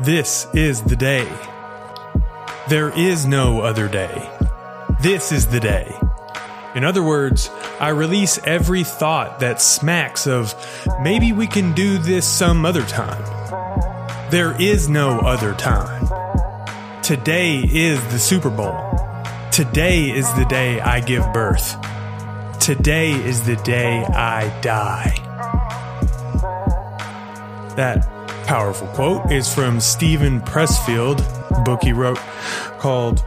This is the day. There is no other day. This is the day. In other words, I release every thought that smacks of maybe we can do this some other time. There is no other time. Today is the Super Bowl. Today is the day I give birth. Today is the day I die. That powerful quote is from Steven Pressfield, book he wrote called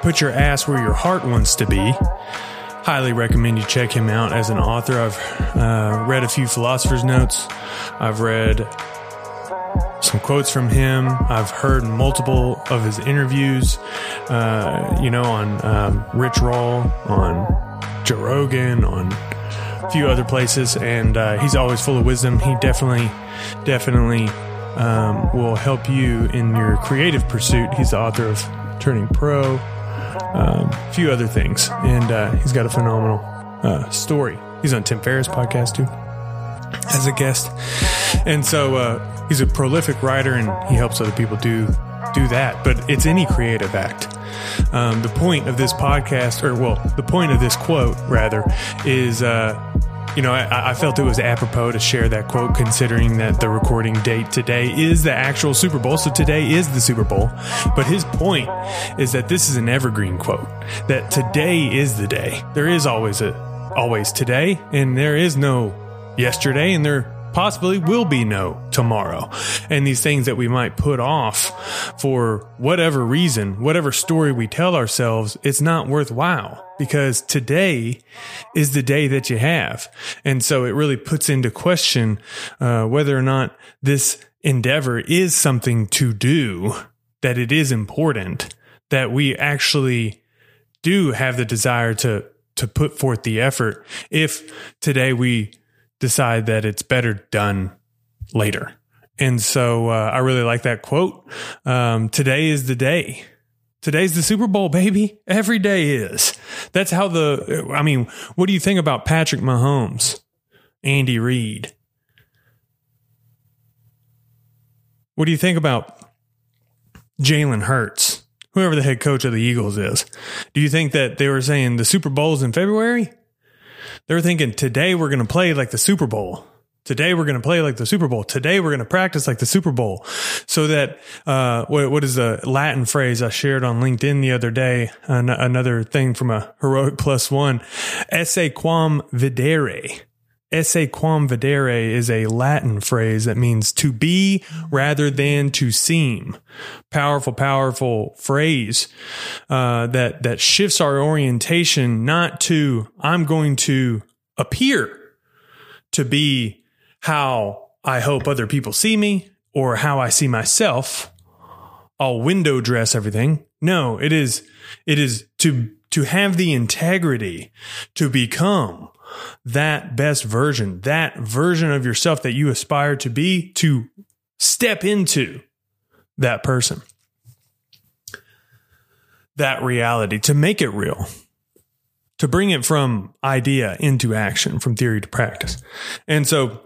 Put Your Ass Where Your Heart Wants to Be. Highly recommend you check him out as an author. I've uh, read a few philosopher's notes. I've read some quotes from him. I've heard multiple of his interviews, uh, you know, on um, Rich Roll, on Joe Rogan, on a few other places, and uh, he's always full of wisdom. He definitely, definitely um, will help you in your creative pursuit. He's the author of Turning Pro, um, a few other things, and uh, he's got a phenomenal uh, story. He's on Tim Ferriss podcast too as a guest, and so uh, he's a prolific writer, and he helps other people do do that. But it's any creative act. Um, the point of this podcast, or well, the point of this quote rather, is uh, you know, I, I, felt it was apropos to share that quote, considering that the recording date today is the actual Super Bowl. So today is the Super Bowl. But his point is that this is an evergreen quote, that today is the day. There is always a, always today, and there is no yesterday, and there possibly will be no tomorrow. And these things that we might put off for whatever reason, whatever story we tell ourselves, it's not worthwhile because today is the day that you have. And so it really puts into question uh, whether or not this endeavor is something to do, that it is important, that we actually do have the desire to to put forth the effort if today we decide that it's better done later. And so uh, I really like that quote. Um, today is the day. Today's the Super Bowl, baby. Every day is. That's how the, I mean, what do you think about Patrick Mahomes, Andy Reid? What do you think about Jalen Hurts, whoever the head coach of the Eagles is? Do you think that they were saying the Super Bowl's in February? They're thinking today we're going to play like the Super Bowl. Today we're going to play like the Super Bowl. Today we're going to practice like the Super Bowl. So that, uh, what, what is the Latin phrase I shared on LinkedIn the other day? An- another thing from a heroic plus one. Esse quam videre. Esse quam videre is a Latin phrase that means to be rather than to seem. Powerful, powerful phrase uh, that that shifts our orientation not to I'm going to appear to be how I hope other people see me or how I see myself. I'll window dress everything. No, it is it is to to have the integrity to become that best version, that version of yourself that you aspire to be, to step into that person, that reality, to make it real, to bring it from idea into action, from theory to practice. And so,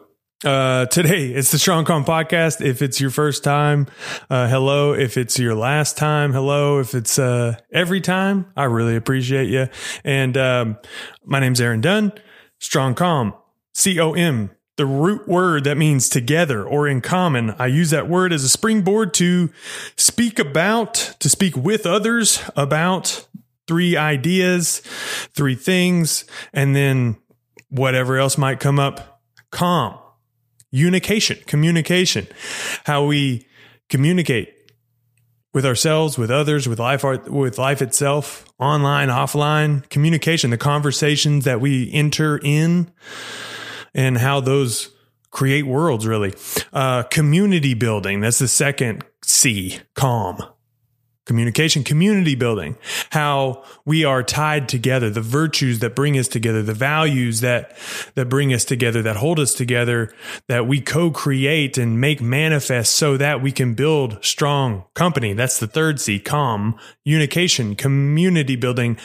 uh, today it's the Strong Com podcast. If it's your first time, uh, hello. If it's your last time, hello. If it's, uh, every time, I really appreciate you. And, um, my name's Aaron Dunn. Strong calm, C O M, the root word that means together or in common. I use that word as a springboard to speak about, to speak with others about three ideas, three things, and then whatever else might come up. Calm, unication, communication, how we communicate with ourselves, with others, with life, with life itself, online, offline, communication, the conversations that we enter in, and how those create worlds. Really, uh, community building. That's the second C. Calm. Communication, community building, how we are tied together, the virtues that bring us together, the values that, that bring us together, that hold us together, that we co-create and make manifest so that we can build strong company. That's the third C, com, unication, community building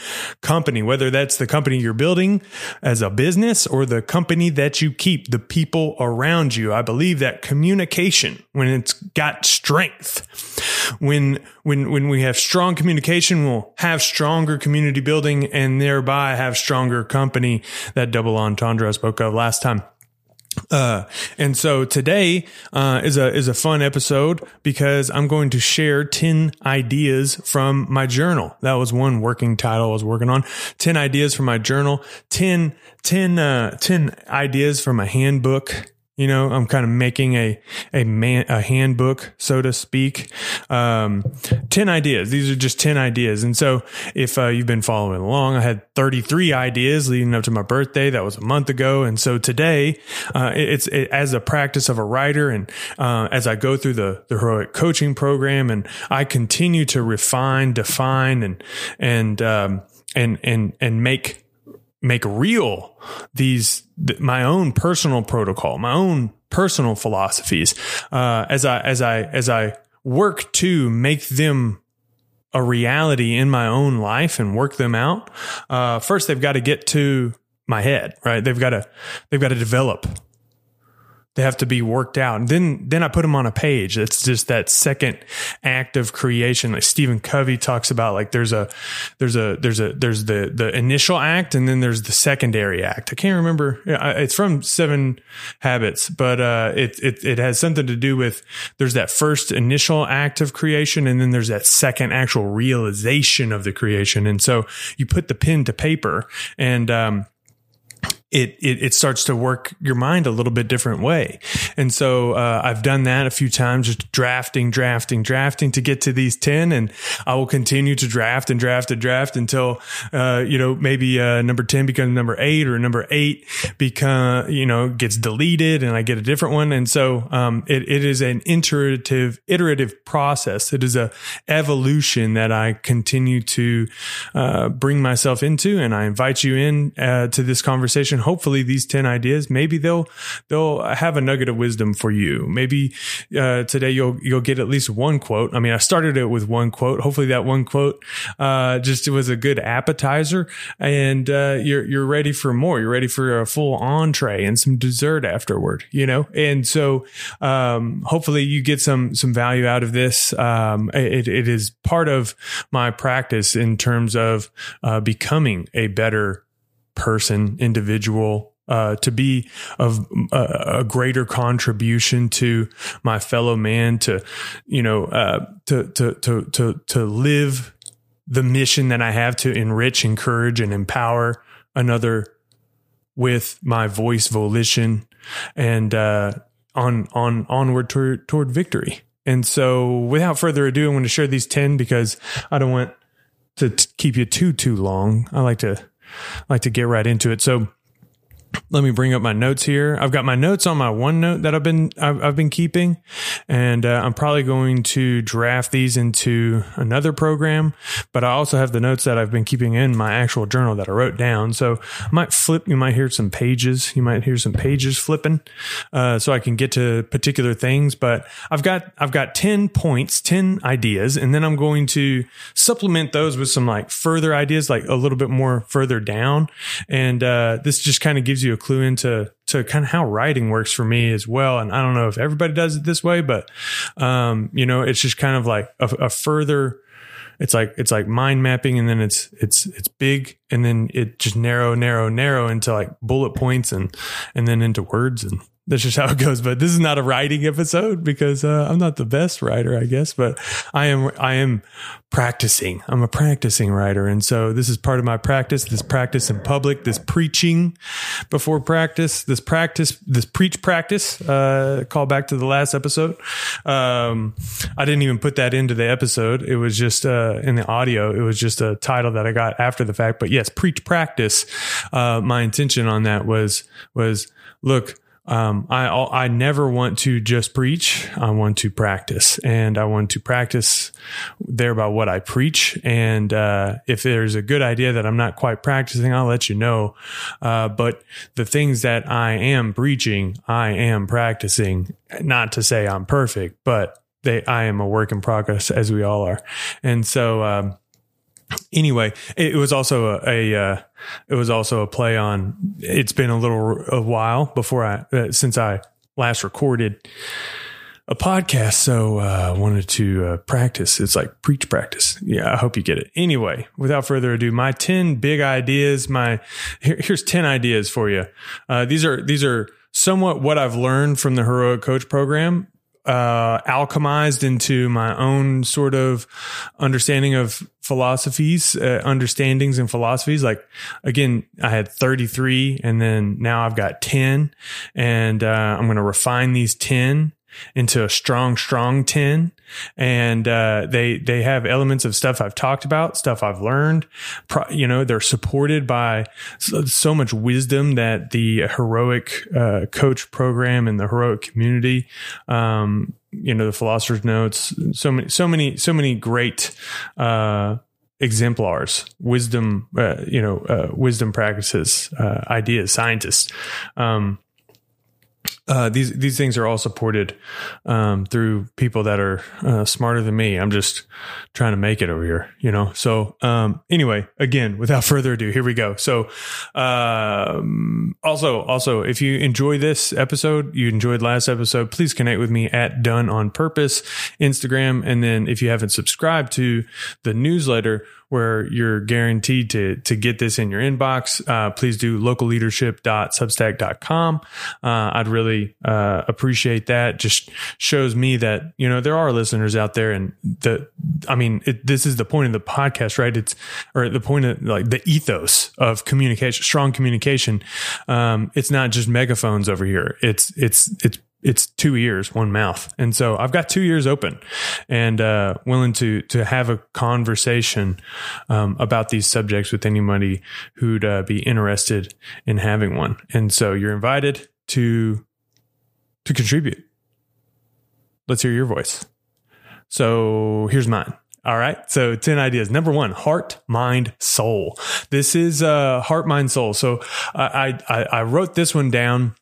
company, whether that's the company you're building as a business or the company that you keep, the people around you. I believe that communication, when it's got strength, when, when, when we have strong communication, we'll have stronger community building and thereby have stronger company. That double entendre I spoke of last time. Uh, and so today, uh, is a, is a fun episode because I'm going to share 10 ideas from my journal. That was one working title I was working on. 10 ideas from my journal, 10, 10, uh, 10 ideas from a handbook you know, I'm kind of making a a man a handbook, so to speak. Um, ten ideas. These are just ten ideas. And so, if uh, you've been following along, I had 33 ideas leading up to my birthday. That was a month ago. And so today, uh, it's it, as a practice of a writer, and uh, as I go through the the heroic coaching program, and I continue to refine, define, and and um, and and and make make real these my own personal protocol, my own personal philosophies, uh, as I as I as I work to make them a reality in my own life and work them out. Uh, first, they've got to get to my head, right? They've got to they've got to develop they have to be worked out. And then, then I put them on a page. That's just that second act of creation. Like Stephen Covey talks about, like there's a, there's a, there's a, there's the, the initial act and then there's the secondary act. I can't remember. It's from Seven Habits, but, uh, it, it, it has something to do with there's that first initial act of creation and then there's that second actual realization of the creation. And so you put the pen to paper and, um, it, it, it starts to work your mind a little bit different way. And so, uh, I've done that a few times, just drafting, drafting, drafting to get to these 10. And I will continue to draft and draft and draft until, uh, you know, maybe, uh, number 10 becomes number eight or number eight become, you know, gets deleted and I get a different one. And so, um, it, it is an iterative, iterative process. It is a evolution that I continue to, uh, bring myself into. And I invite you in, uh, to this conversation hopefully these 10 ideas, maybe they'll, they'll have a nugget of wisdom for you. Maybe, uh, today you'll, you'll get at least one quote. I mean, I started it with one quote. Hopefully that one quote, uh, just was a good appetizer and, uh, you're, you're ready for more. You're ready for a full entree and some dessert afterward, you know? And so, um, hopefully you get some, some value out of this. Um, it, it is part of my practice in terms of, uh, becoming a better person, individual, uh, to be of a, a, greater contribution to my fellow man, to you know, uh, to to to to to live the mission that I have to enrich, encourage, and empower another with my voice, volition, and uh, on on onward toward, toward victory. And so, without further ado, I'm going to share these ten because I don't want to t- keep you too too long. I like to like to get right into it. So let me bring up my notes here. I've got my notes on my OneNote that I've been I've, I've been keeping, and uh, I'm probably going to draft these into another program. But I also have the notes that I've been keeping in my actual journal that I wrote down. So I might flip. You might hear some pages. You might hear some pages flipping, uh, so I can get to particular things. But I've got I've got ten points, ten ideas, and then I'm going to supplement those with some like further ideas, like a little bit more further down. And uh, this just kind of gives you a clue into to kind of how writing works for me as well. And I don't know if everybody does it this way, but um, you know, it's just kind of like a, a further it's like it's like mind mapping and then it's it's it's big and then it just narrow narrow narrow into like bullet points and and then into words and that's just how it goes. But this is not a writing episode because uh, I'm not the best writer, I guess. But I am I am practicing. I'm a practicing writer, and so this is part of my practice. This practice in public, this preaching before practice, this practice, this preach practice. Uh, call back to the last episode. Um, I didn't even put that into the episode. It was just uh, in the audio. It was just a title that I got after the fact. But yes, preach practice. Uh, my intention on that was was look um, I I never want to just preach. I want to practice, and I want to practice thereby what I preach. And uh, if there's a good idea that I'm not quite practicing, I'll let you know. Uh, but the things that I am preaching, I am practicing. Not to say I'm perfect, but they I am a work in progress, as we all are. And so. Um, anyway, it was also a, a uh, it was also a play on. It's been a little a while before I uh, since I last recorded a podcast, so uh, wanted to uh, practice. It's like preach practice. Yeah, I hope you get it. Anyway, without further ado, my ten big ideas. My here, here's ten ideas for you. Uh, these are these are somewhat what I've learned from the heroic coach program uh, alchemized into my own sort of understanding of philosophies, uh, understandings and philosophies. Like again, I had 33 and then now I've got 10 and, uh, I'm going to refine these 10 into a strong, strong 10. And, uh, they, they have elements of stuff I've talked about, stuff I've learned. Pro, you know, they're supported by so, so, much wisdom that the heroic, uh, coach program and the heroic community, um, you know, the philosopher's notes, so many, so many, so many great, uh, exemplars, wisdom, uh, you know, uh, wisdom practices, uh, ideas, scientists. Um, uh, these these things are all supported um, through people that are uh, smarter than me. I'm just trying to make it over here, you know. So um, anyway, again, without further ado, here we go. So um, also also, if you enjoy this episode, you enjoyed last episode, please connect with me at Dunn on Purpose Instagram, and then if you haven't subscribed to the newsletter where you're guaranteed to to get this in your inbox, uh, please do localleadership.substack.com. Uh, I'd really uh, appreciate that. Just shows me that you know there are listeners out there, and the I mean it, this is the point of the podcast, right? It's or the point of like the ethos of communication, strong communication. Um, it's not just megaphones over here. It's it's it's it's two ears, one mouth. And so I've got two ears open and uh, willing to to have a conversation um, about these subjects with anybody who'd uh, be interested in having one. And so you're invited to to contribute. Let's hear your voice. So here's mine. All right. So 10 ideas. Number one, heart, mind, soul. This is uh heart, mind, soul. So I, I, I wrote this one down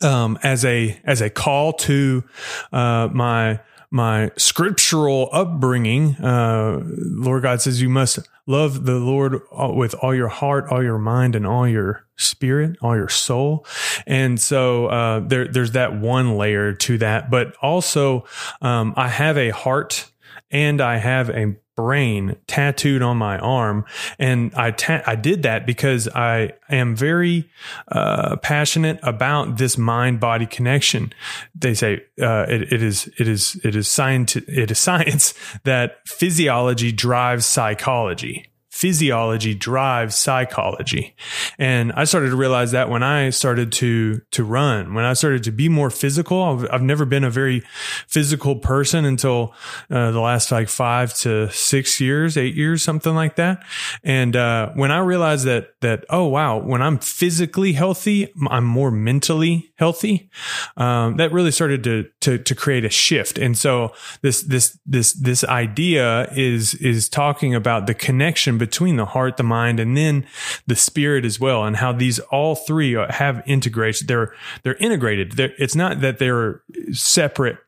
um, as a as a call to uh, my my scriptural upbringing. Uh, Lord God says you must love the Lord with all your heart, all your mind, and all your spirit, all your soul. And so uh, there, there's that one layer to that. But also, um, I have a heart and I have a brain tattooed on my arm. And I, ta- I did that because I am very uh, passionate about this mind body connection. They say uh, it, it is it is it is science it is science that physiology drives psychology physiology drives psychology. And I started to realize that when I started to, to run, when I started to be more physical, I've, I've never been a very physical person until uh, the last like five to six years, eight years, something like that. And, uh, when I realized that, that, oh, wow, when I'm physically healthy, I'm more mentally healthy. Um, that really started to, to, to create a shift. And so this, this, this, this idea is, is talking about the connection between the heart, the mind, and then the spirit as well, and how these all three have integration. They're they're integrated. They're, it's not that they're separate.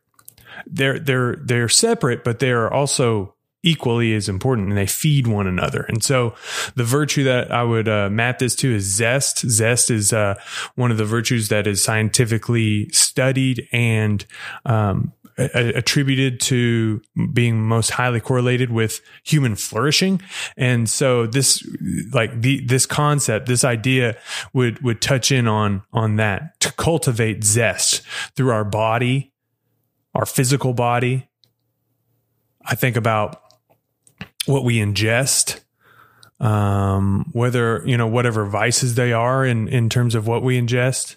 They're they're they're separate, but they are also equally as important and they feed one another. And so the virtue that I would uh, map this to is zest. Zest is uh, one of the virtues that is scientifically studied and um, attributed to being most highly correlated with human flourishing. And so this, like the, this concept, this idea would, would touch in on, on that to cultivate zest through our body, our physical body. I think about what we ingest, um, whether, you know, whatever vices they are in, in terms of what we ingest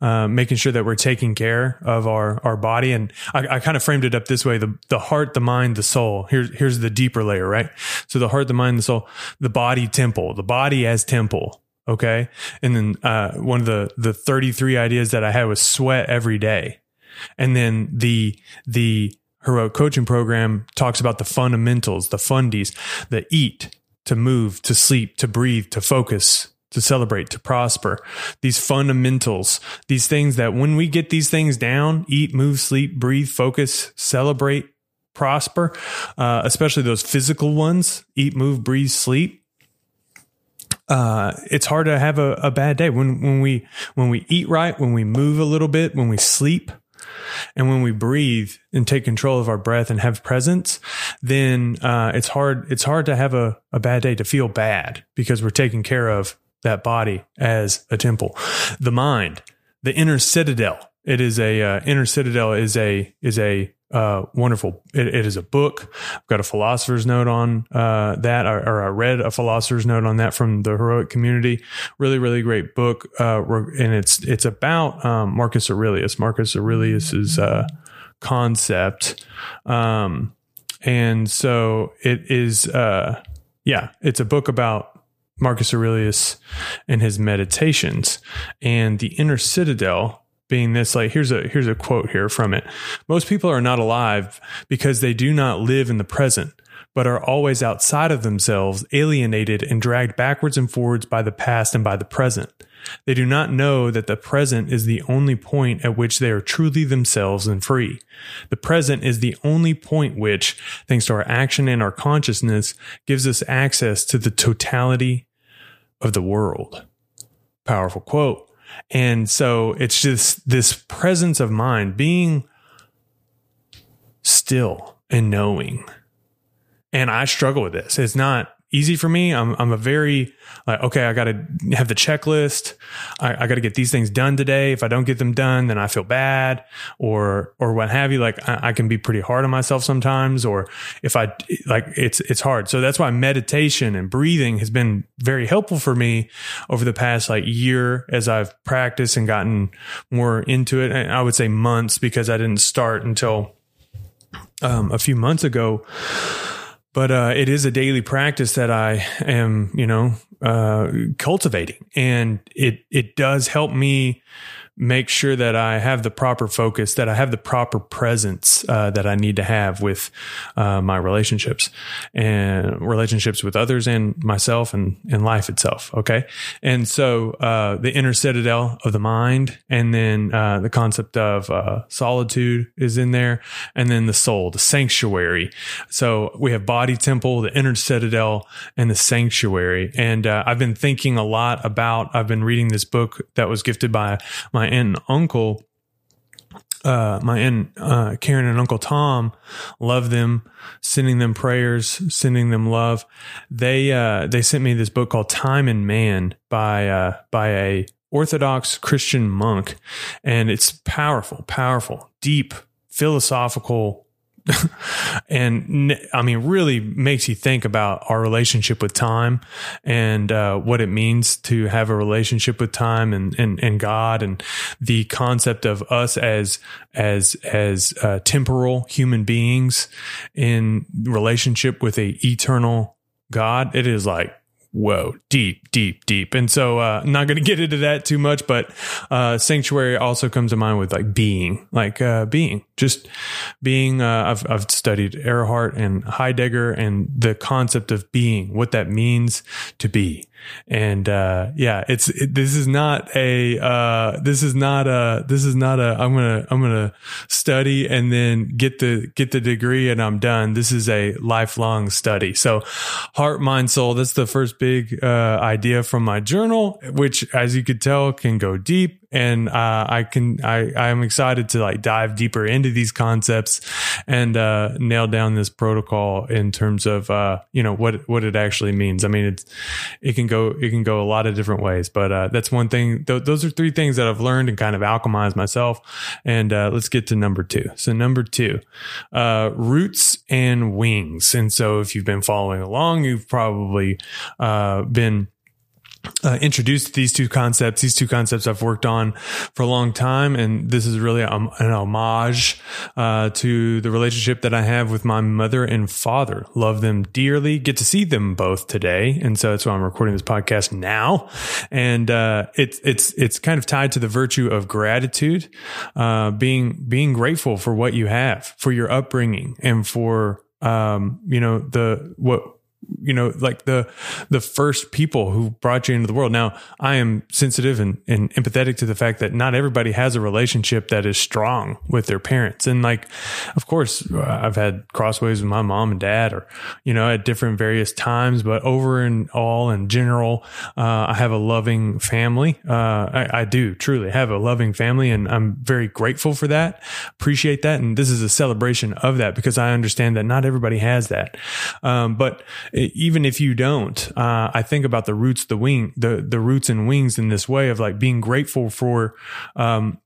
uh, making sure that we're taking care of our our body. And I, I kind of framed it up this way: the the heart, the mind, the soul. Here's here's the deeper layer, right? So the heart, the mind, the soul, the body, temple, the body as temple Okay. And then, uh, one of the, the 33 ideas that I had was sweat every day. And then the, the heroic coaching program talks about the fundamentals, the fundies, the eat, to move, to sleep, to breathe, to focus, to celebrate, to prosper. These fundamentals, these things that when we get these things down, eat, move, sleep, breathe, focus, celebrate, prosper, uh, especially those physical ones, eat, move, breathe, sleep. Uh, it's hard to have a, a bad day when, when we, when we eat right, when we move a little bit, when we sleep, and when we breathe and take control of our breath and have presence, then uh, it's hard. It's hard to have a, a bad day to feel bad because we're taking care of that body as a temple. The mind, the inner citadel. It is a uh, inner citadel is a is a uh, wonderful. It, it is a book. I've got a philosopher's note on uh, that, or, or, I read a philosopher's note on that from the heroic community. Really, really great book, uh, and it's it's about um, Marcus Aurelius. Marcus Aurelius's uh, concept, um, and so it is. Uh, yeah, it's a book about Marcus Aurelius and his meditations, and the inner citadel being this like here's a here's a quote here from it most people are not alive because they do not live in the present but are always outside of themselves alienated and dragged backwards and forwards by the past and by the present they do not know that the present is the only point at which they are truly themselves and free. The present is the only point which, thanks to our action and our consciousness, gives us access to the totality of the world. Powerful quote. And so it's just this presence of mind, being still and knowing. And I struggle with this. It's not easy for me. I'm I'm a very like okay, I got to have the checklist. I, I got to get these things done today. If I don't get them done, then I feel bad, or or what have you. Like I, I, can be pretty hard on myself sometimes, or if I like it's it's hard. So that's why meditation and breathing has been very helpful for me over the past like year as I've practiced and gotten more into it. And I would say months because I didn't start until um, a few months ago but uh, it is a daily practice that I am, you know, uh, cultivating, and it it does help me make sure that I have the proper focus, that I have the proper presence uh, that I need to have with uh, my relationships and relationships with others and myself and, and life itself. Okay. And so uh, the inner citadel of the mind, and then uh, the concept of uh, solitude is in there, and then the soul, the sanctuary. So we have body temple, the inner citadel, and the sanctuary. And uh, I've been thinking a lot about, I've been reading this book that was gifted by my aunt and uncle, uh, my aunt uh, Karen and Uncle Tom, love them, sending them prayers, sending them love. They uh, they sent me this book called Time and Man by uh, by a Orthodox Christian monk, and it's powerful, powerful, deep philosophical and I mean, really makes you think about our relationship with time and uh, what it means to have a relationship with time and, and, and God and the concept of us as as as uh, temporal human beings in relationship with a eternal God. It is like whoa, deep, deep, deep. And so, uh, I'm not going to get into that too much, but, uh, sanctuary also comes to mind with like being, like, uh, being, just being, uh, I've, I've studied Erhard and Heidegger and the concept of being, what that means to be. And, uh, yeah, it's, it, this is not a, uh, this is not a, this is not a, I'm to, I'm to study and then get the, get the degree and I'm done. This is a lifelong study. So heart, mind, soul, that's the first big, uh, idea from my journal, which as you could tell can go deep and uh, I can I I'm excited to like dive deeper into these concepts and uh, nail down this protocol in terms of uh, you know what what it actually means. I mean, it's it can go it can go a lot of different ways, but uh, that's one thing. Th- those are three things that I've learned and kind of alchemized myself. And uh, let's get to number two. So number two, uh, roots and wings. And so if you've been following along, you've probably been uh, introduced these two concepts. These two concepts I've worked on for a long time, and this is really a, an homage uh, to the relationship that I have with my mother and father. Love them dearly. Get to see them both today, and so that's why I'm recording this podcast now. And uh, it's it's it's kind of tied to the virtue of gratitude, uh, being being grateful for what you have, for your upbringing, and for um, you know the what you know, like the the first people who brought you into the world. Now, I am sensitive and, and empathetic to the fact that not everybody has a relationship that is strong with their parents. And like, of course, I've had crossways with my mom and dad, or you know, at different various times. But over and all, in general, uh, I have a loving family. Uh, I, I do truly have a loving family, and I'm very grateful for that. Appreciate that, and this is a celebration of that because I understand that not everybody has that. Um, but even if you don't, uh, I think about the roots, the wing, the the roots and wings in this way of like being grateful for. Um,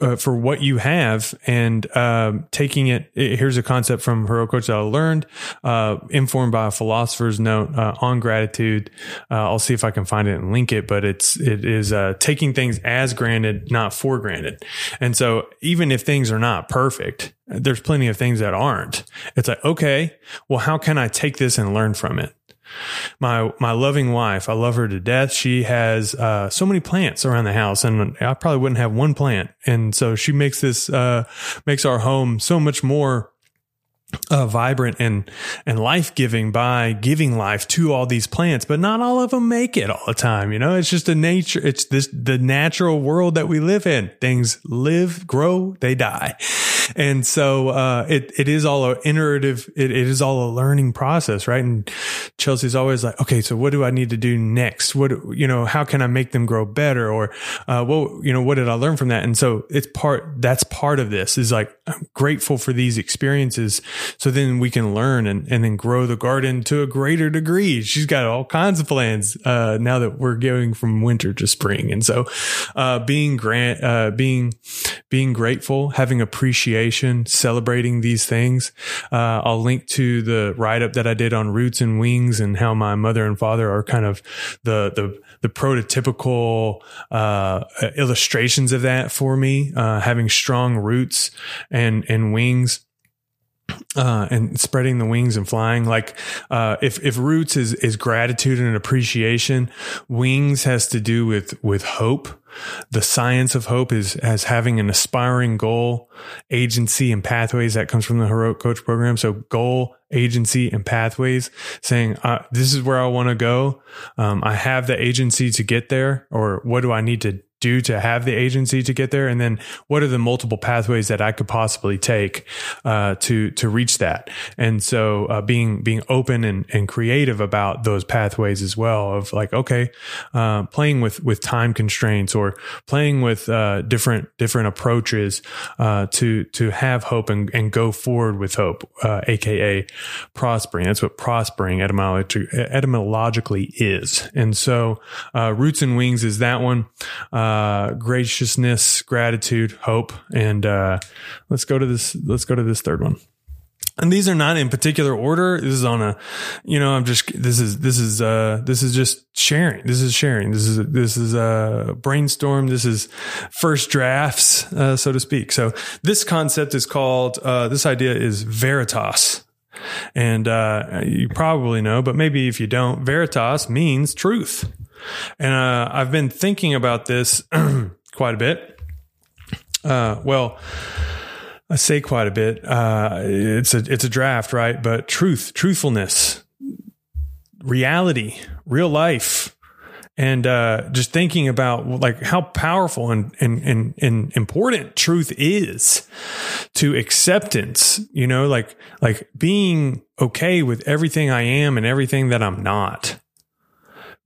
uh, for what you have and um, taking it. Here's a concept from Coach that I learned, uh, informed by a philosopher's note uh, on gratitude. Uh, I'll see if I can find it and link it, but it's it is uh, taking things as granted, not for granted. And so, even if things are not perfect, there's plenty of things that aren't. It's like, okay, well, how can I take this and learn from it? My my loving wife, I love her to death. She has uh, so many plants around the house, and I probably wouldn't have one plant. And so she makes this uh, makes our home so much more uh, vibrant and and life giving by giving life to all these plants, but not all of them make it all the time. You know, it's just a nature. It's this the natural world that we live in. Things live, grow, they die, and so uh, it it is all a iterative. It, it is all a learning process, right? And Chelsea's always like, okay, so what do I need to do next? What you know, how can I make them grow better? Or uh, you know, what did I learn from that? And so it's part. That's part of this. Is like I'm grateful for these experiences so then we can learn and, and then grow the garden to a greater degree. She's got all kinds of plans, uh, now that we're going from winter to spring. And so, uh, being grant, uh, being, being grateful, having appreciation, celebrating these things. Uh, I'll link to the write up that I did on roots and wings and how my mother and father are kind of the, the, the prototypical uh, illustrations of that for me, uh, having strong roots and and wings uh, and spreading the wings and flying. Like, uh, if, if roots is, is gratitude and appreciation, wings has to do with, with hope. The science of hope is as having an aspiring goal, agency and pathways that comes from the heroic coach program. So goal, agency and pathways saying, uh, this is where I want to go. Um, I have the agency to get there or what do I need to do to have the agency to get there? And then what are the multiple pathways that I could possibly take uh, to to reach that? And so uh, being being open and, and creative about those pathways as well of like, okay, uh, playing with with time constraints or playing with uh, different different approaches uh, to to have hope and, and go forward with hope, aka uh, prospering. That's what prospering etymologically, etymologically is. And so roots and wings is that one. Uh, uh, graciousness, gratitude, hope, and uh, let's go to this. Let's go to this third one. And these are not in particular order. This is on a, you know, I'm just, this is, this is, uh, this is just sharing. This is sharing. This is, this is, uh, brainstorm. This is first drafts, uh, so to speak. So this concept is called, uh, this idea is veritas. And, uh, you probably know, but maybe if you don't, veritas means truth. And uh, I've been thinking about this quite a bit. Uh, well, I say quite a bit. Uh, it's a it's a draft, right? But truth, truthfulness, reality, real life, and uh, just thinking about like how powerful and, and and and important truth is to acceptance. You know, like like being okay with everything I am and everything that I'm not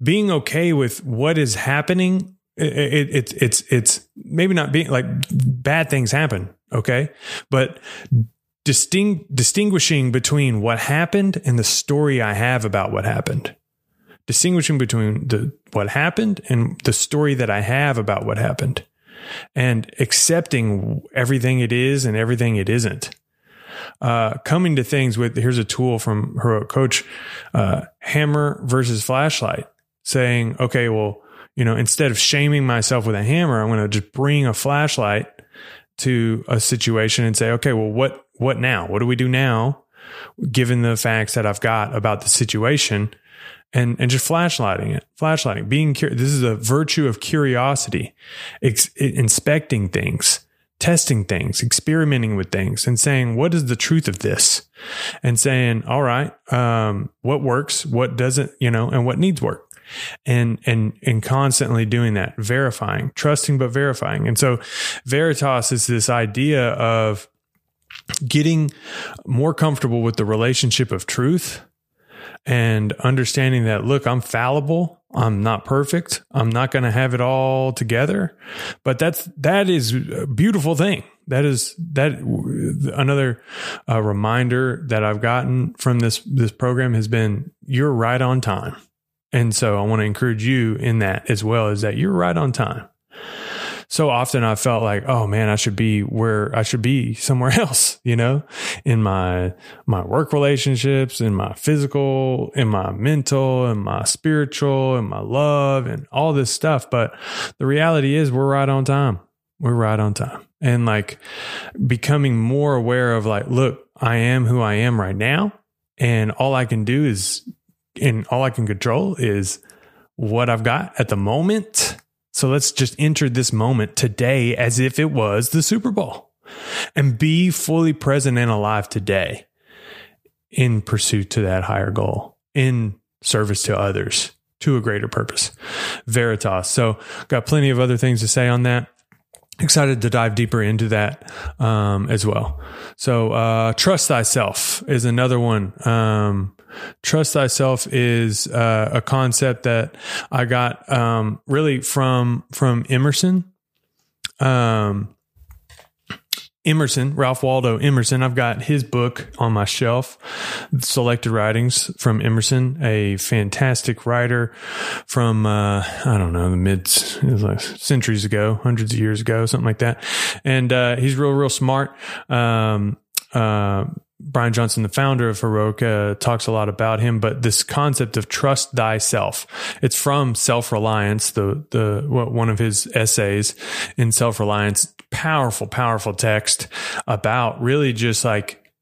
being okay with what is happening it, it, it's it's it's maybe not being like bad things happen okay? But disting, distinguishing between what happened and the story i have about what happened. Distinguishing between the what happened and the story that i have about what happened. And accepting everything it is and everything it isn't. Uh, coming to things with here's a tool from heroic coach uh, hammer versus flashlight saying, okay, well, you know, instead of shaming myself with a hammer, I'm going to just bring a flashlight to a situation and say, okay, well, what, what now? What do we do now? Given the facts that I've got about the situation and, and just flashlighting it, flashlighting, being curious. This is a virtue of curiosity, ex- inspecting things, testing things, experimenting with things and saying, what is the truth of this? And saying, all right, um, what works, what doesn't, you know, and what needs work and and and constantly doing that verifying trusting but verifying. And so veritas is this idea of getting more comfortable with the relationship of truth and understanding that look i'm fallible. I'm not perfect. I'm not going to have it all together. But that's that is a beautiful thing. That is that another uh, reminder that i've gotten from this this program has been you're right on time and so I want to encourage you in that as well is that you're right on time. So often I felt like, oh man, I should be where I should be somewhere else, you know, in my, my work relationships, in my physical, in my mental, in my spiritual, in my love and all this stuff. But the reality is we're right on time. We're right on time. And like becoming more aware of like, look, I am who I am right now. And all I can do is and all I can control is what I've got at the moment. So let's just enter this moment today as if it was the Super Bowl and be fully present and alive today in pursuit to that higher goal, in service to others, to a greater purpose. Veritas. So, got plenty of other things to say on that excited to dive deeper into that um, as well. So, uh, trust thyself is another one. Um, trust thyself is uh, a concept that I got um, really from from Emerson. Um, Emerson, Ralph Waldo Emerson. I've got his book on my shelf, Selected Writings from Emerson, a fantastic writer from, uh, I don't know, the mid like centuries ago, hundreds of years ago, something like that. And, uh, he's real, real smart. Um, uh, Brian Johnson, the founder of Heroic, uh, talks a lot about him, but this concept of trust thyself, it's from Self Reliance, the, the, one of his essays in Self Reliance powerful, powerful text about really just like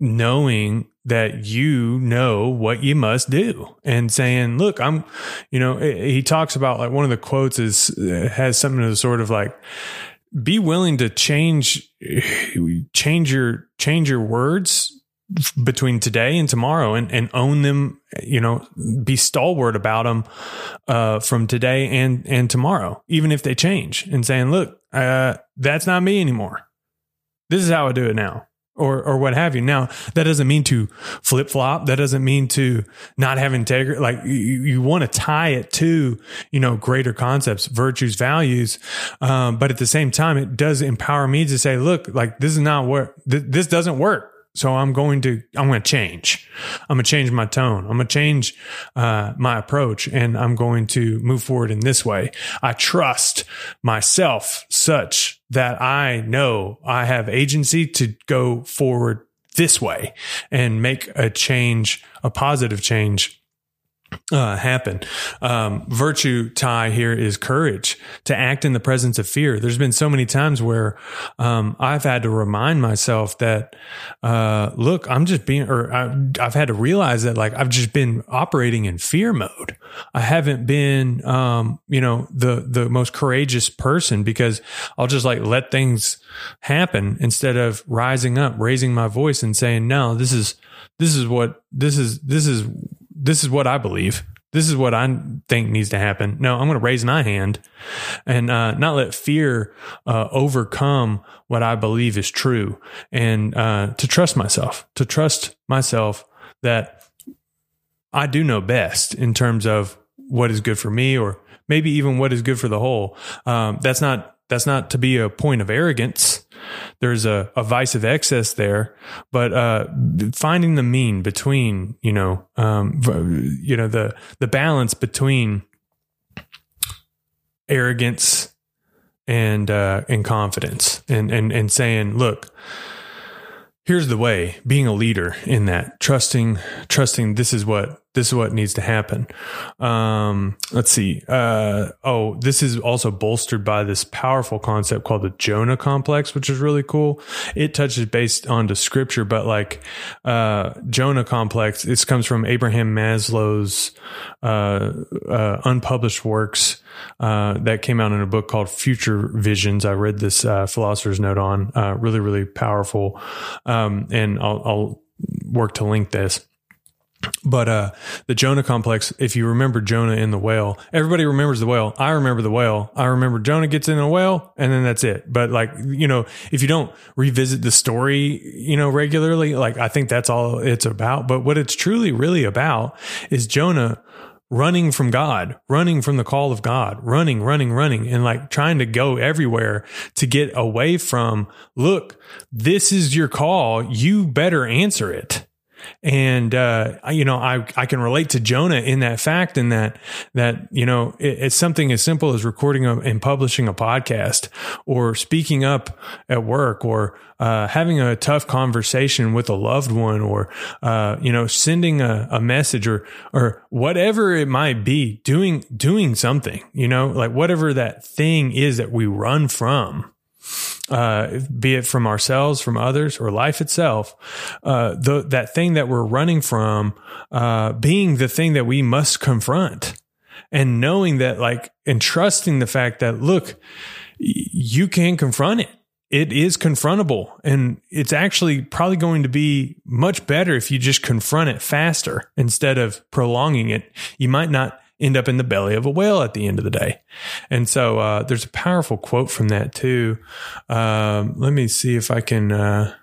knowing that you know what you must do and saying, look, I'm, you know, he talks about like one of the quotes is, has something to the sort of like, be willing to change, change your, change your words between today and tomorrow and, and own them, you know, be stalwart about them, uh, from today and, and tomorrow, even if they change and saying, look, uh, that's not me anymore. This is how I do it now. Or, or what have you. Now, that doesn't mean to flip flop. That doesn't mean to not have integrity. Like you, you want to tie it to, you know, greater concepts, virtues, values. Um, but at the same time, it does empower me to say, look, like this is not what, th- this doesn't work so I'm going to, I'm going to change. I'm going to change my tone. I'm going to change uh, my approach and I'm going to move forward in this way. I trust myself such that I know I have agency to go forward this way and make a change, a positive change uh, happen. Um, virtue tie here is courage to act in the presence of fear. There's been so many times where um, I've had to remind myself that, uh, look, I'm just being, or I've, I've, had to realize that like I've just been operating in fear mode. I haven't been, um, you know, the the most courageous person because I'll just like let things happen instead of rising up, raising my voice, and saying, no, this is this is what this is this is this is what I believe. This is what I think needs to happen. No, I'm going to raise my hand and uh, not let fear uh, overcome what I believe is true, and uh, to trust myself, to trust myself that I do know best in terms of what is good for me, or maybe even what is good for the whole. Um, that's not that's not to be a point of arrogance there's a, a vice of excess there, but uh, finding the mean between, you know, um, you know the the balance between arrogance and uh, and confidence, and and and saying, look, here's the way being a leader in that trusting trusting this is what this is what needs to happen. Um, let's see. Uh, oh, this is also bolstered by this powerful concept called the Jonah complex, which is really cool. It touches based on the scripture, but like, uh, Jonah complex, this comes from Abraham Maslow's, uh, uh, unpublished works, uh, that came out in a book called Future Visions. I read this, uh, philosopher's note on, really, really powerful. Um, and I'll, I'll work to link this but uh, the Jonah complex, if you remember Jonah in the whale, everybody remembers the whale. I remember the whale. I remember Jonah gets in a whale and then that's it. But like, you know, if you don't revisit the story, you know, regularly, like I think that's all it's about. But what it's truly really about is Jonah running from God, running from the call of God, running, running, running, and like trying to go everywhere to get away from, look, this is your call. You better answer it. And, uh, you know, I, I can relate to Jonah in that fact and that, that, you know, it, it's something as simple as recording a, and publishing a podcast or speaking up at work or, uh, having a tough conversation with a loved one or, uh, you know, sending a, a message or, or whatever it might be, doing, doing something, you know, like whatever that thing is that we run from uh, be it from ourselves, from others, or life itself, uh, the, that thing that we're running from, uh, being the thing that we must confront and knowing that like, and trusting the fact that, look, you can confront it. It is confrontable and it's actually probably going to be much better if you just confront it faster instead of prolonging it. You might not end up in the belly of a whale at the end of the day. And so uh, there's a powerful quote from that too. Um, let me see if I can. Uh,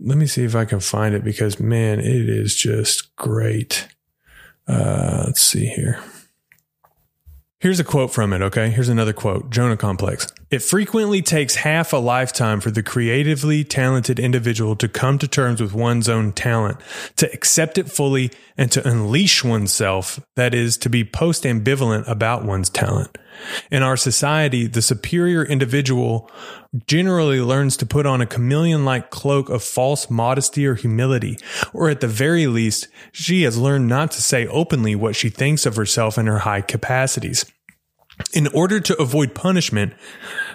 let me see if I can find it because man, it is just great. Uh, let's see here. Here's a quote from it, okay? Here's another quote Jonah Complex. It frequently takes half a lifetime for the creatively talented individual to come to terms with one's own talent, to accept it fully, and to unleash oneself, that is, to be post ambivalent about one's talent. In our society, the superior individual generally learns to put on a chameleon like cloak of false modesty or humility, or at the very least, she has learned not to say openly what she thinks of herself and her high capacities. In order to avoid punishment,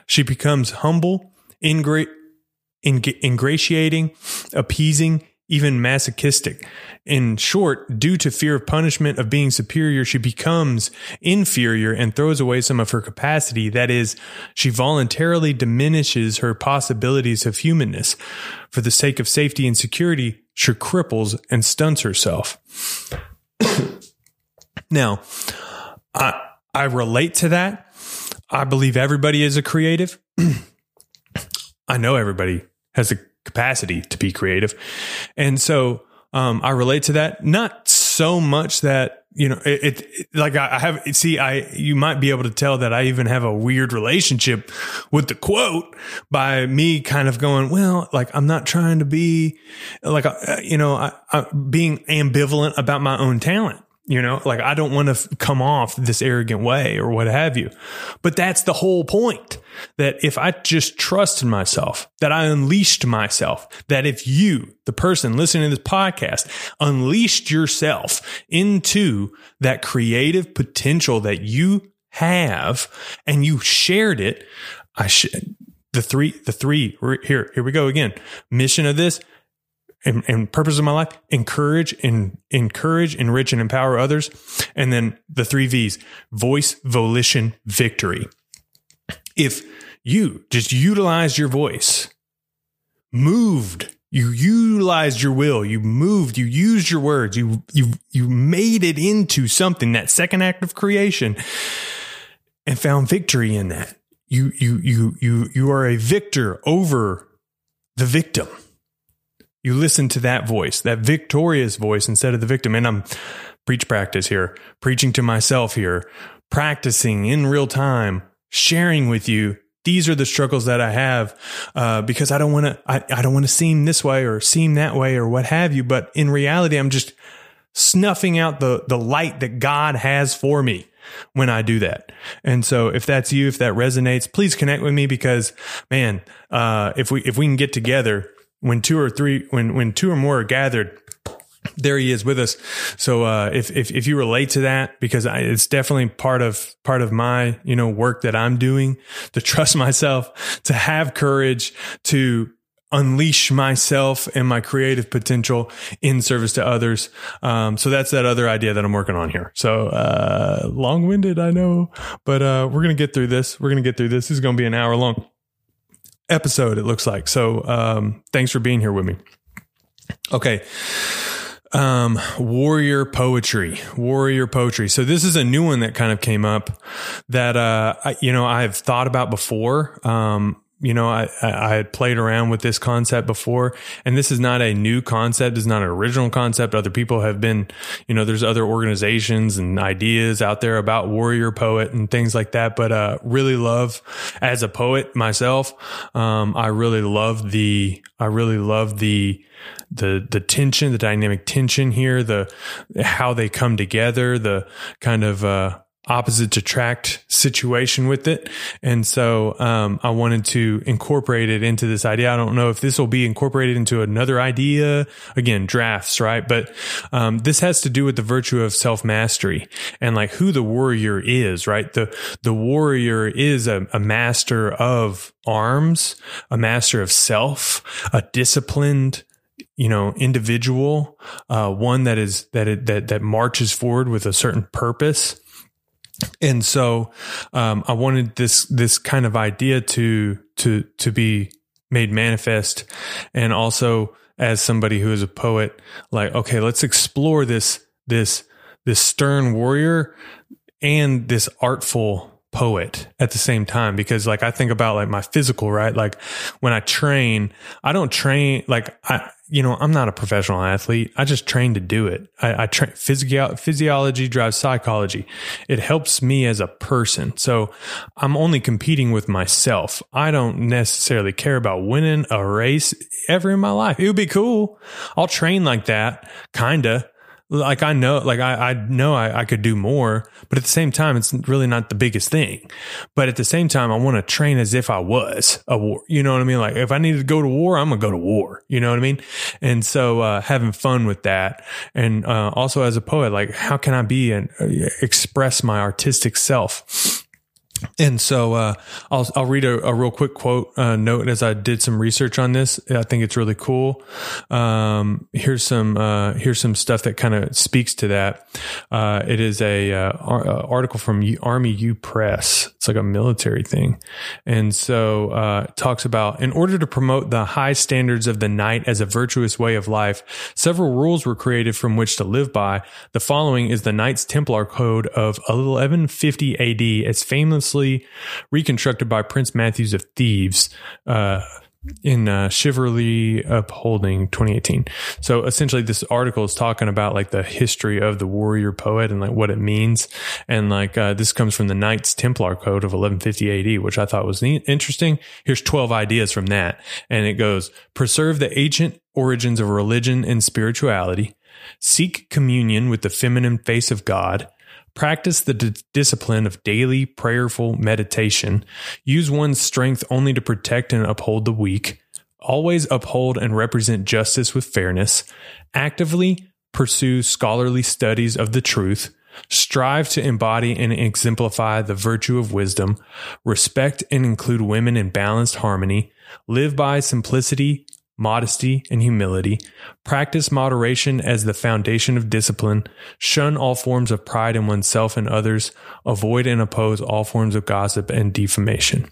she becomes humble, ingra- ingratiating, appeasing, even masochistic. In short, due to fear of punishment of being superior, she becomes inferior and throws away some of her capacity. That is, she voluntarily diminishes her possibilities of humanness. For the sake of safety and security, she cripples and stunts herself. now, I, I relate to that. I believe everybody is a creative. I know everybody has the capacity to be creative. And so um, I relate to that. Not so much that, you know, it, it like I, have, see, I, you might be able to tell that I even have a weird relationship with the quote by me kind of going, well, like I'm not trying to be like, uh, you know, I, I, being ambivalent about my own talent. You know, like I don't want to f- come off this arrogant way or what have you. But that's the whole point that if I just trusted myself, that I unleashed myself, that if you, the person listening to this podcast, unleashed yourself into that creative potential that you have and you shared it, I should, the three, the three, here, here we go again. Mission of this, and, and purpose of my life encourage and encourage enrich and empower others. And then the three v's voice volition victory. If you just utilized your voice moved you utilized your will you moved you used your words you you you made it into something that second act of creation and found victory in that you you you you you are a victor over the victim you listen to that voice, that victorious voice instead of the victim. And I'm preach practice here, preaching to myself here, practicing in real time, sharing with you. These are the struggles that I have uh, because I don't want to. I, I don't want to seem this way or seem that way or what have you. But in reality, I'm just snuffing out the the light that God has for me when I do that. And so if that's you, if that resonates, please connect with me because man, uh, if we, if we can get together when two or three when when two or more are gathered there he is with us. So uh, if, if if you relate to that, because I, it's definitely part of part of my you know work that I'm doing to trust myself, to have courage, to unleash myself and my creative potential in service to others. Um, so that's that other idea that I'm working on here. So uh, long winded, I know, but uh, we're gonna get through this. We're gonna get through this. This is gonna be an hour long episode. It looks like. So um, thanks for being here with me. Okay um, warrior poetry, warrior poetry. So this is a new one that kind of came up that, uh, I, you know, I've thought about before. Um, you know, I, I had played around with this concept before, and this is not a new concept. It's not an original concept. Other people have been, you know, there's other organizations and ideas out there about warrior poet and things like that. But, uh, really love as a poet myself. Um, I really love the, I really love the, the the tension, the dynamic tension here, the how they come together, the kind of uh, opposites attract situation with it. And so um, I wanted to incorporate it into this idea. I don't know if this will be incorporated into another idea. Again, drafts, right? But um, this has to do with the virtue of self mastery and like who the warrior is, right? The the warrior is a, a master of arms, a master of self, a disciplined you know, individual, uh, one that is, that, it, that, that marches forward with a certain purpose. And so, um, I wanted this, this kind of idea to, to, to be made manifest. And also as somebody who is a poet, like, okay, let's explore this, this, this stern warrior and this artful poet at the same time because like I think about like my physical, right? Like when I train, I don't train like I you know, I'm not a professional athlete. I just train to do it. I, I train physio- physiology drives psychology. It helps me as a person. So I'm only competing with myself. I don't necessarily care about winning a race ever in my life. It would be cool. I'll train like that, kinda like I know, like I, I know I, I, could do more, but at the same time, it's really not the biggest thing. But at the same time, I want to train as if I was a war. You know what I mean? Like if I needed to go to war, I'm gonna go to war. You know what I mean? And so uh, having fun with that, and uh, also as a poet, like how can I be and uh, express my artistic self? And so uh, I'll I'll read a, a real quick quote uh, note as I did some research on this. I think it's really cool. Um, here's some uh, here's some stuff that kind of speaks to that. Uh, it is a uh, uh, article from Army U Press. It's like a military thing, and so it talks about in order to promote the high standards of the knight as a virtuous way of life, several rules were created from which to live by. The following is the Knights Templar Code of 1150 AD. It's famously reconstructed by Prince Matthews of Thieves. Uh, in uh, Chivalry Upholding 2018. So essentially, this article is talking about like the history of the warrior poet and like what it means. And like uh, this comes from the Knights Templar Code of 1150 AD, which I thought was interesting. Here's 12 ideas from that. And it goes preserve the ancient origins of religion and spirituality, seek communion with the feminine face of God Practice the d- discipline of daily prayerful meditation. Use one's strength only to protect and uphold the weak. Always uphold and represent justice with fairness. Actively pursue scholarly studies of the truth. Strive to embody and exemplify the virtue of wisdom. Respect and include women in balanced harmony. Live by simplicity, modesty, and humility, practice moderation as the foundation of discipline, shun all forms of pride in oneself and others, avoid and oppose all forms of gossip and defamation.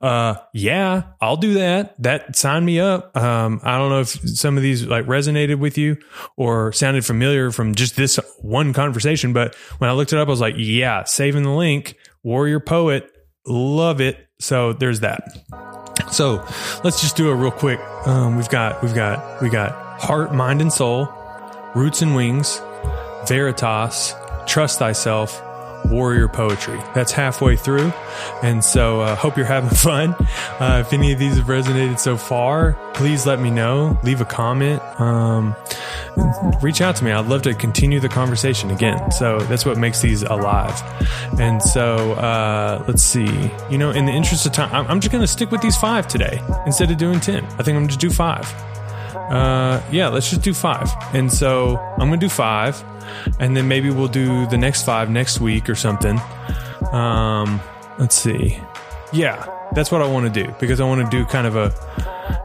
Uh, yeah, I'll do that. That sign me up. Um, I don't know if some of these like resonated with you or sounded familiar from just this one conversation, but when I looked it up, I was like, yeah, saving the link, warrior poet, love it. So there's that. So let's just do a real quick. Um, we've got we've got we got heart, mind, and soul, roots and wings, veritas, trust thyself, warrior poetry. That's halfway through. And so uh, hope you're having fun. Uh, if any of these have resonated so far, please let me know. Leave a comment. Um, reach out to me. I'd love to continue the conversation again. So that's what makes these alive. And so uh, let's see. You know, in the interest of time, I'm just going to stick with these five today instead of doing 10. I think I'm going to do five. Uh, yeah, let's just do five. And so I'm gonna do five, and then maybe we'll do the next five next week or something. Um, let's see. Yeah, that's what I want to do because I want to do kind of a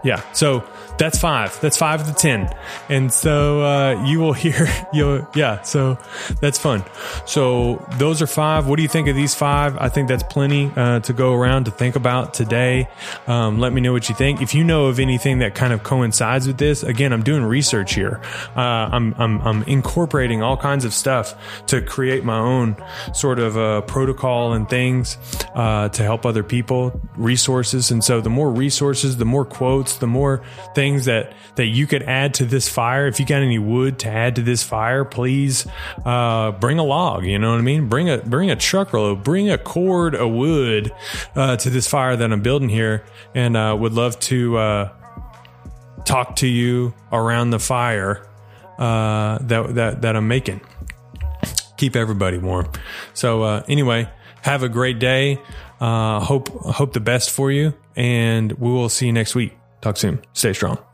yeah. So that's five. That's five of the ten, and so uh, you will hear you. Yeah. So that's fun. So those are five. What do you think of these five? I think that's plenty uh, to go around to think about today. Um, let me know what you think. If you know of anything that kind of coincides with this, again, I'm doing research here. Uh, I'm, I'm I'm incorporating all kinds of stuff to create my own sort of uh, protocol and things uh, to help other people, resources, and so the more resources, the more quotes, the more things things that that you could add to this fire. If you got any wood to add to this fire, please uh, bring a log. You know what I mean? Bring a bring a truckload, bring a cord of wood uh, to this fire that I'm building here, and uh, would love to uh, talk to you around the fire uh, that that that I'm making. Keep everybody warm. So uh, anyway, have a great day. hope hope the best for you, and we will see you next week. Talk soon. Stay strong.